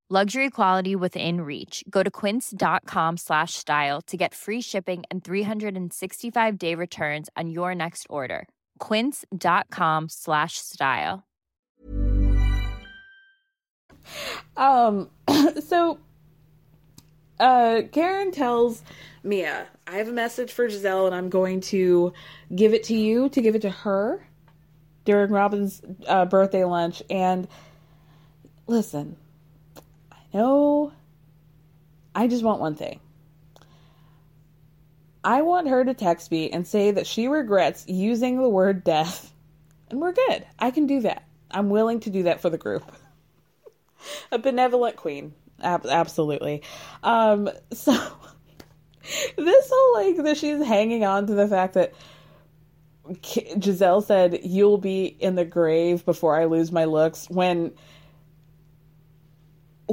Luxury quality within reach. Go to quince.com slash style to get free shipping and 365-day returns on your next order. quince.com slash style. Um, so uh, Karen tells Mia, I have a message for Gizelle and I'm going to give it to you to give it to her during Robyn's uh, birthday lunch. And listen, Know I just want one thing. I want her to text me and say that she regrets using the word death. And we're good. I can do that. I'm willing to do that for the group. a benevolent queen. Ab- absolutely. Um, so this whole like that she's hanging on to the fact that Gizelle said you'll be in the grave before I lose my looks when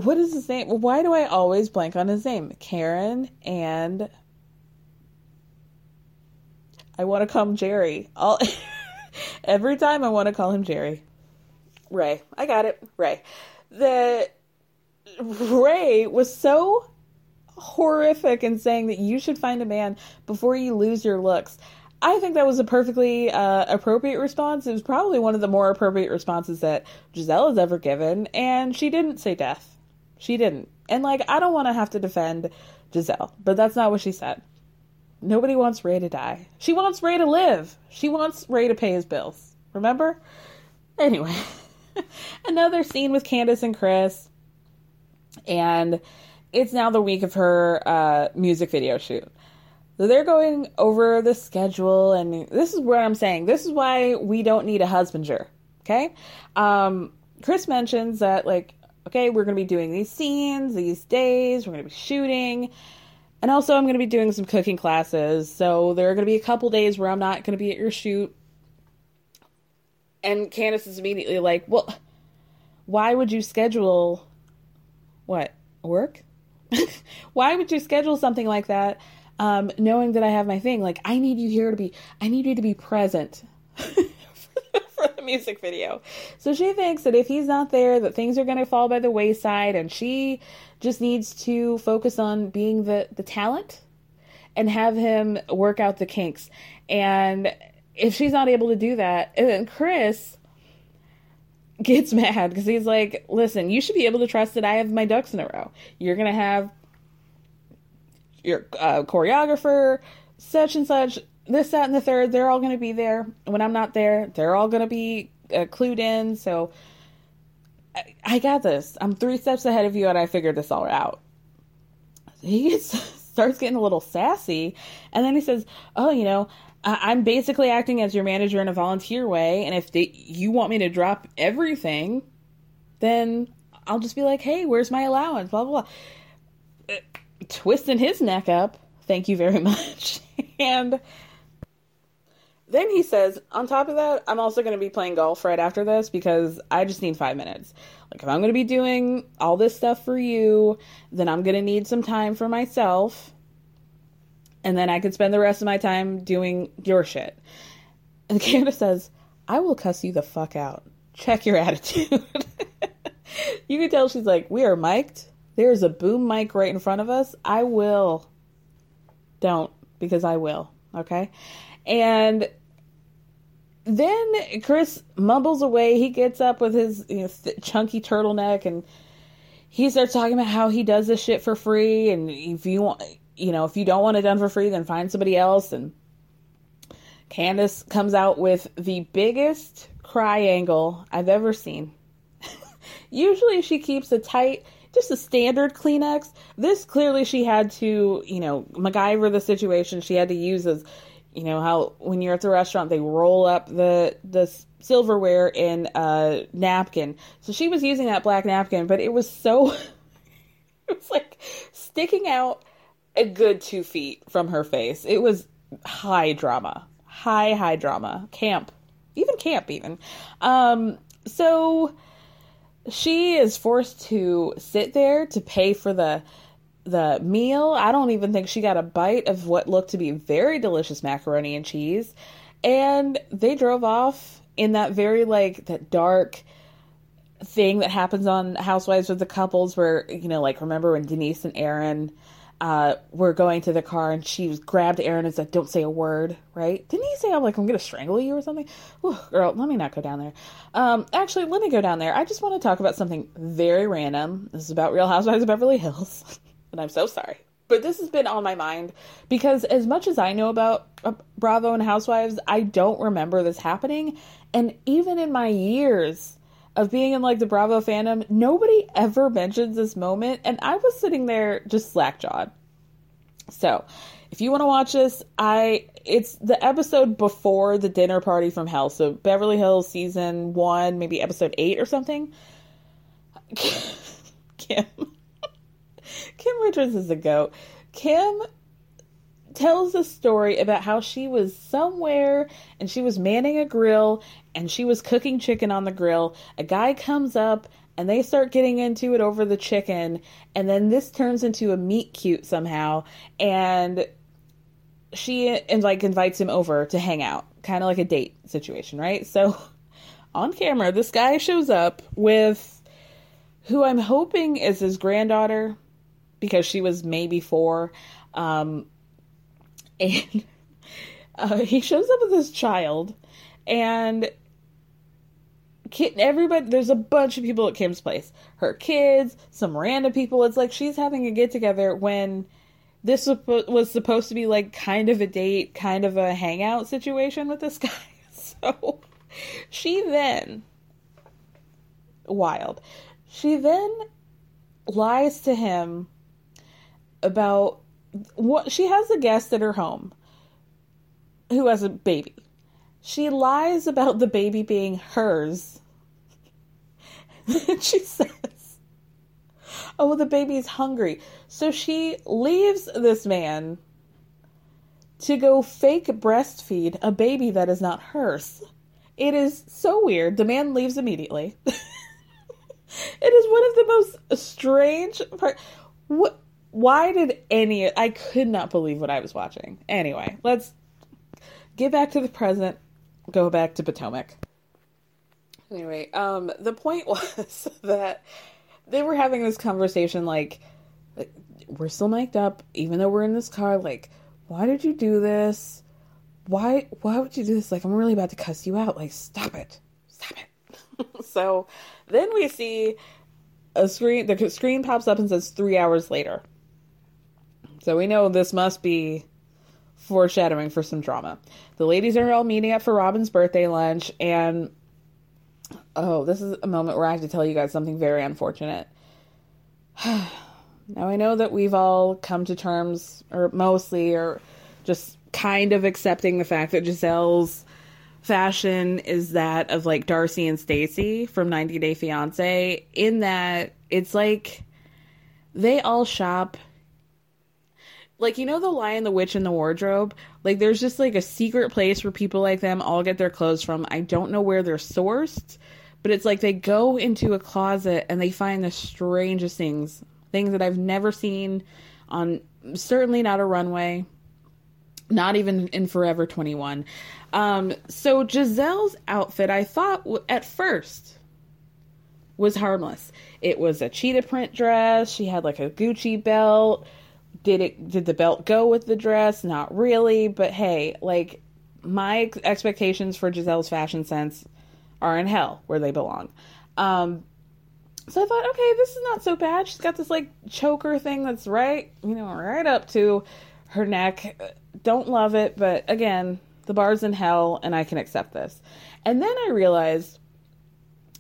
what is his name? Why do I always blank on his name? Karen and I want to call him Jerry. Every time I want to call him Jerry. Ray. I got it. Ray that Ray was so horrific in saying that you should find a man before you lose your looks. I think that was a perfectly uh, appropriate response. It was probably one of the more appropriate responses that Gizelle has ever given, and she didn't say death. She didn't. And like, I don't want to have to defend Gizelle, but that's not what she said. Nobody wants Ray to die. She wants Ray to live. She wants Ray to pay his bills. Remember? Anyway, another scene with Candiace and Chris, and it's now the week of her uh, music video shoot. So they're going over the schedule, and this is what I'm saying. This is why we don't need a husbander. Okay, um, Chris mentions that like, okay, we're going to be doing these scenes, these days. We're going to be shooting, and also I'm going to be doing some cooking classes. So there are going to be a couple days where I'm not going to be at your shoot. And Candiace is immediately like, well, why would you schedule what work? why would you schedule something like that? um, knowing that I have my thing. Like, I need you here to be, I need you to be present for the music video. So she thinks that if he's not there, that things are going to fall by the wayside, and she just needs to focus on being the the talent and have him work out the kinks. And if she's not able to do that, and then Chris gets mad because he's like, "Listen, you should be able to trust that I have my ducks in a row. You're gonna have your uh, choreographer, such and such, this, that, and the third. They're all going to be there. When I'm not there, they're all going to be uh, clued in. So I, I, got this. I'm three steps ahead of you, and I figured this all out. He gets, starts getting a little sassy, and then he says, "Oh, you know." I'm basically acting as your manager in a volunteer way, and if they, you want me to drop everything, then I'll just be like, "Hey, where's my allowance?" Blah blah blah twisting his neck up. Thank you very much. and then he says, on top of that, I'm also going to be playing golf right after this because I just need five minutes. Like, if I'm going to be doing all this stuff for you, then I'm going to need some time for myself. And then I can spend the rest of my time doing your shit. And Candiace says, I will cuss you the fuck out. Check your attitude. you can tell she's like, we are mic'd there's a boom mic right in front of us. I will. Don't, because I will. Okay? And then Chris mumbles away. He gets up with his you know, th- chunky turtleneck and he starts talking about how he does this shit for free. And if you want, you know, if you don't want it done for free, then find somebody else. And Candiace comes out with the biggest cry angle I've ever seen. Usually she keeps a tight just a standard Kleenex. This clearly she had to, you know, MacGyver the situation. She had to use as, you know, how when you're at the restaurant they roll up the the silverware in a napkin. So she was using that black napkin, but it was so, it was like sticking out a good two feet from her face. It was high drama, high high drama, camp, even camp even. Um, so she is forced to sit there to pay for the the meal. I don't even think she got a bite of what looked to be very delicious macaroni and cheese. And they drove off in that very like that dark thing that happens on Housewives with the couples where, you know, like remember when Denise and Aaron uh, were going to the car and she grabbed Aaron and said, "Don't say a word." Right? Didn't he say, "I'm like I'm gonna strangle you" or something? Ooh, girl, let me not go down there. Um, actually, let me go down there. I just want to talk about something very random. This is about Real Housewives of Beverly Hills, and I'm so sorry, but this has been on my mind because as much as I know about uh, Bravo and Housewives, I don't remember this happening, and even in my years of being in like the Bravo fandom, nobody ever mentions this moment, and I was sitting there just slack-jawed. So, if you want to watch this, I it's the episode before the dinner party from hell. So Beverly Hills season 1, maybe episode 8 or something. Kim Kim Richards is a goat. Kim tells a story about how she was somewhere and she was manning a grill and she was cooking chicken on the grill. A guy comes up and they start getting into it over the chicken and then this turns into a meet cute somehow and she and like invites him over to hang out, kind of like a date situation, right? So on camera, this guy shows up with who I'm hoping is his granddaughter because she was maybe four. Um, and uh, he shows up with this child, and everybody. There's a bunch of people at Kim's place. Her kids, some random people. It's like she's having a get together when this was supposed to be like kind of a date, kind of a hangout situation with this guy. So she then wild. She then lies to him about what she has a guest at her home who has a baby. She lies about the baby being hers. she says, Oh, the baby's hungry. So she leaves this man to go fake breastfeed a baby that is not hers. It is so weird. The man leaves immediately. it is one of the most strange part. What? Why did any? I could not believe what I was watching. Anyway, let's get back to the present. Go back to Potomac. Anyway, um, the point was that they were having this conversation like, we're still mic'd up, even though we're in this car. Like, why did you do this? Why why would you do this? Like I'm really about to cuss you out. Like stop it. Stop it. so then we see a screen the screen pops up and says 3 hours later. So we know this must be foreshadowing for some drama. The ladies are all meeting up for Robyn's birthday lunch and oh, this is a moment where I have to tell you guys something very unfortunate. now I know that we've all come to terms or mostly or just kind of accepting the fact that Gizelle's fashion is that of like Darcy and Stacy from 90 Day Fiance in that it's like they all shop like you know the lion the witch and the wardrobe like there's just like a secret place where people like them all get their clothes from i don't know where they're sourced but it's like they go into a closet and they find the strangest things things that i've never seen on certainly not a runway not even in Forever 21. Um, so Gizelle's outfit, I thought at first was harmless. It was a cheetah print dress. She had like a Gucci belt. Did it? Did the belt go with the dress? Not really. But hey, like my expectations for Gizelle's fashion sense are in hell where they belong. Um, so I thought, okay, this is not so bad. She's got this like choker thing that's right, you know, right up to her neck don't love it, but again, the bar's in hell and I can accept this. And then I realized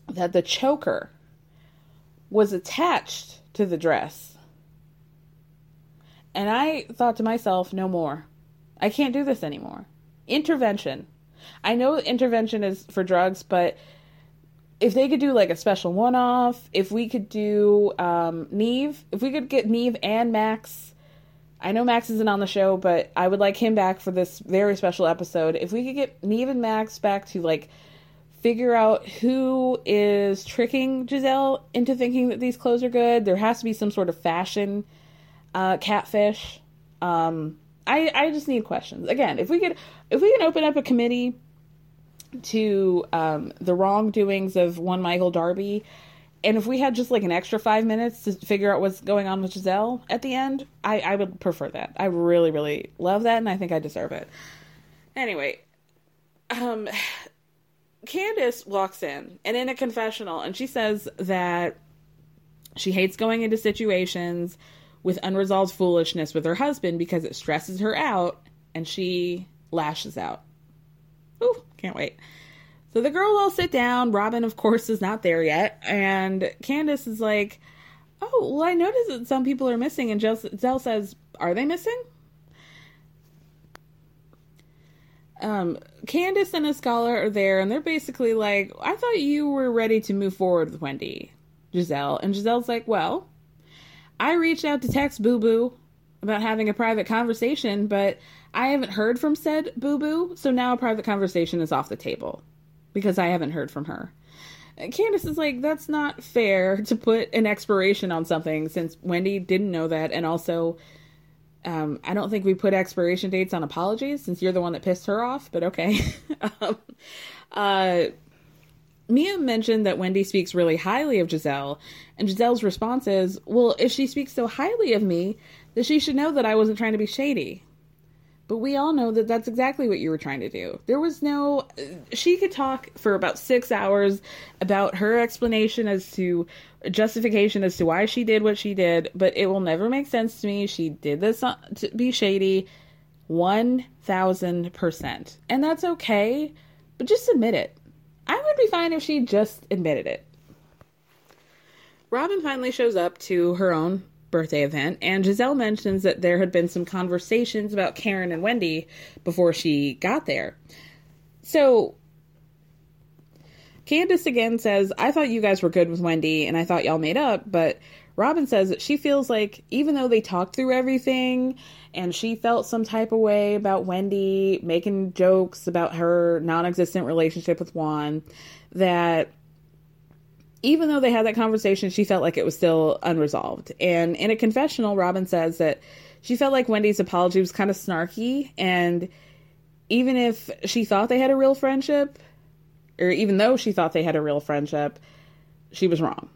that the choker was attached to the dress. And I thought to myself, no more. I can't do this anymore. Intervention. I know intervention is for drugs, but if they could do like a special one off, if we could do um, Nev, if we could get Nev and Max I know Max isn't on the show, but I would like him back for this very special episode. If we could get Nev and Max back to like figure out who is tricking Gizelle into thinking that these clothes are good, there has to be some sort of fashion uh, catfish. Um, I I just need questions. Again, if we could if we can open up a committee to um, the wrongdoings of one Michael Darby and if we had just like an extra five minutes to figure out what's going on with Gizelle at the end, I, I would prefer that. I really, really love that, and I think I deserve it. Anyway, um, Candiace walks in and in a confessional, and she says that she hates going into situations with unresolved foolishness with her husband because it stresses her out, and she lashes out. Ooh, can't wait. So the girls all sit down. Robyn, of course, is not there yet. And Candiace is like, Oh, well, I noticed that some people are missing. And Zell says, Are they missing? Um, Candiace and a scholar are there, and they're basically like, I thought you were ready to move forward with Wendy, Gizelle. And Gizelle's like, Well, I reached out to text Boo Boo about having a private conversation, but I haven't heard from said Boo Boo, so now a private conversation is off the table because I haven't heard from her. Candiace is like, that's not fair to put an expiration on something since Wendy didn't know that. And also, um, I don't think we put expiration dates on apologies since you're the one that pissed her off, but okay. um, uh, Mia mentioned that Wendy speaks really highly of Gizelle, and Gizelle's response is, Well, if she speaks so highly of me, then she should know that I wasn't trying to be shady. But we all know that that's exactly what you were trying to do. There was no. She could talk for about six hours about her explanation as to justification as to why she did what she did, but it will never make sense to me. She did this to be shady 1000%. And that's okay, but just admit it. I would be fine if she just admitted it. Robyn finally shows up to her own birthday event, and Gizelle mentions that there had been some conversations about Karen and Wendy before she got there. So Candiace again says, I thought you guys were good with Wendy and I thought y'all made up, but Robyn says that she feels like even though they talked through everything and she felt some type of way about Wendy making jokes about her non existent relationship with Juan, that even though they had that conversation, she felt like it was still unresolved. And in a confessional, Robyn says that she felt like Wendy's apology was kind of snarky. And even if she thought they had a real friendship, or even though she thought they had a real friendship, she was wrong.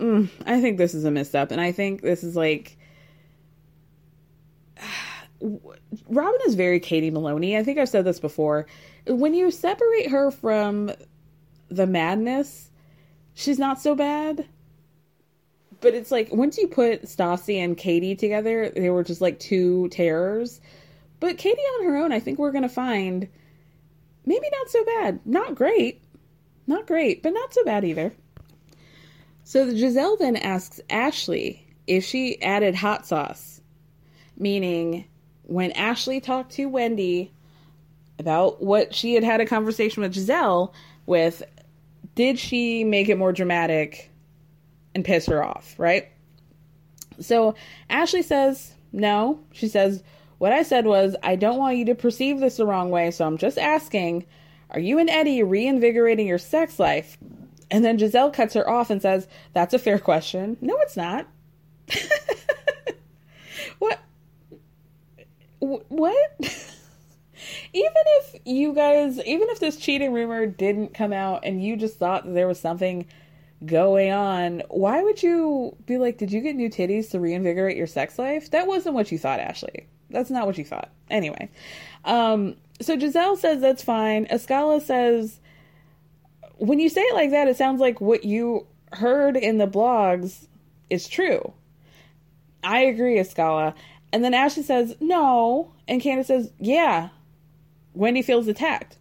Mm, I think this is a misstep. And I think this is like. Robyn is very Katie Maloney. I think I've said this before. When you separate her from the madness, she's not so bad. But it's like once you put Stassi and Katie together, they were just like two terrors. But Katie on her own, I think we're gonna find maybe not so bad. Not great. Not great, but not so bad either. So Gizelle then asks Ashley if she added hot sauce, meaning when Ashley talked to Wendy about what she had had a conversation with Gizelle with, did she make it more dramatic and piss her off, right? So Ashley says, no. She says, what I said was, I don't want you to perceive this the wrong way, so I'm just asking, are you and Eddie reinvigorating your sex life? And then Gizelle cuts her off and says, that's a fair question. No, it's not. what? What? even if you guys, even if this cheating rumor didn't come out and you just thought that there was something going on, why would you be like, did you get new titties to reinvigorate your sex life? That wasn't what you thought, Ashley. That's not what you thought. Anyway, um, so Gizelle says that's fine. Escala says, when you say it like that, it sounds like what you heard in the blogs is true. I agree, Escala. And then Ashley says, no. And Candiace says, yeah, Wendy feels attacked.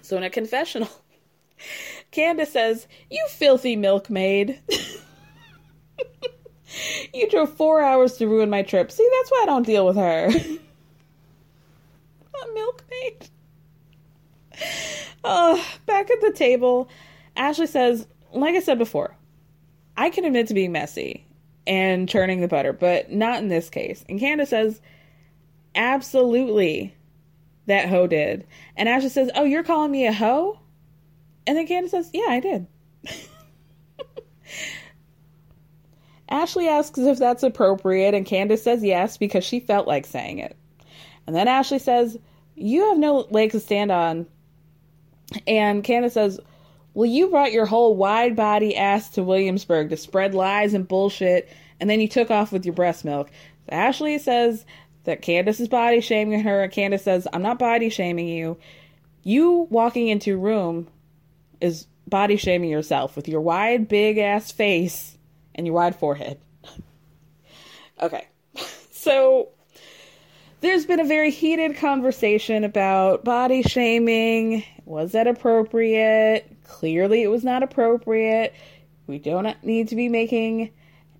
So in a confessional, Candiace says, You filthy milkmaid. you drove four hours to ruin my trip. See, that's why I don't deal with her. A milkmaid. Uh, back at the table, Ashley says, like I said before, I can admit to being messy and churning the butter, but not in this case. And Candiace says, absolutely that hoe did. And Ashley says, Oh, you're calling me a hoe? And then Candiace says, Yeah, I did. Ashley asks if that's appropriate, and Candiace says yes because she felt like saying it. And then Ashley says, You have no legs to stand on. And Candiace says, Well, you brought your whole wide body ass to Williamsburg to spread lies and bullshit, and then you took off with your breast milk. Ashley says that Candiace is body shaming her, and Candiace says, I'm not body shaming you. You walking into a room is body shaming yourself with your wide, big ass face and your wide forehead. okay. So there's been a very heated conversation about body shaming. Was that appropriate? Clearly, it was not appropriate. We don't need to be making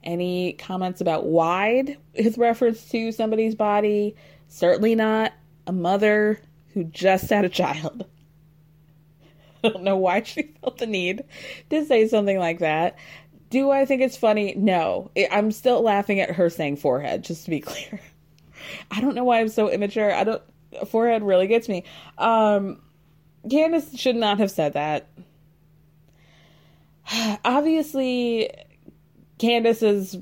any comments about wide with reference to somebody's body. Certainly not a mother who just had a child. I don't know why she felt the need to say something like that. Do I think it's funny? No. I'm still laughing at her saying forehead, just to be clear. I don't know why I'm so immature. I don't. Forehead really gets me. Um, Candiace should not have said that. Obviously, Candiace is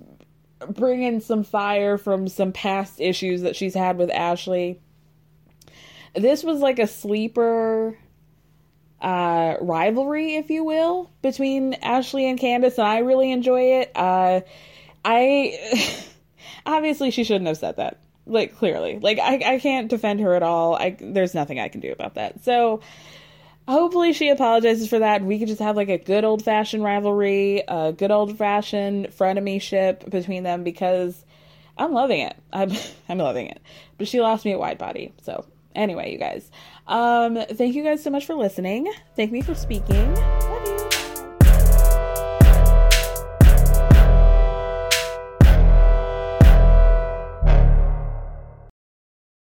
bringing some fire from some past issues that she's had with Ashley. This was like a sleeper uh, rivalry, if you will, between Ashley and Candiace, and I really enjoy it. Uh, I obviously she shouldn't have said that. Like clearly, like I I can't defend her at all. I there's nothing I can do about that. So hopefully she apologizes for that we could just have like a good old fashioned rivalry, a good old fashioned frenemy ship between them because I'm loving it. I'm I'm loving it. But she lost me at wide body. So anyway, you guys. Um thank you guys so much for listening. Thank me for speaking.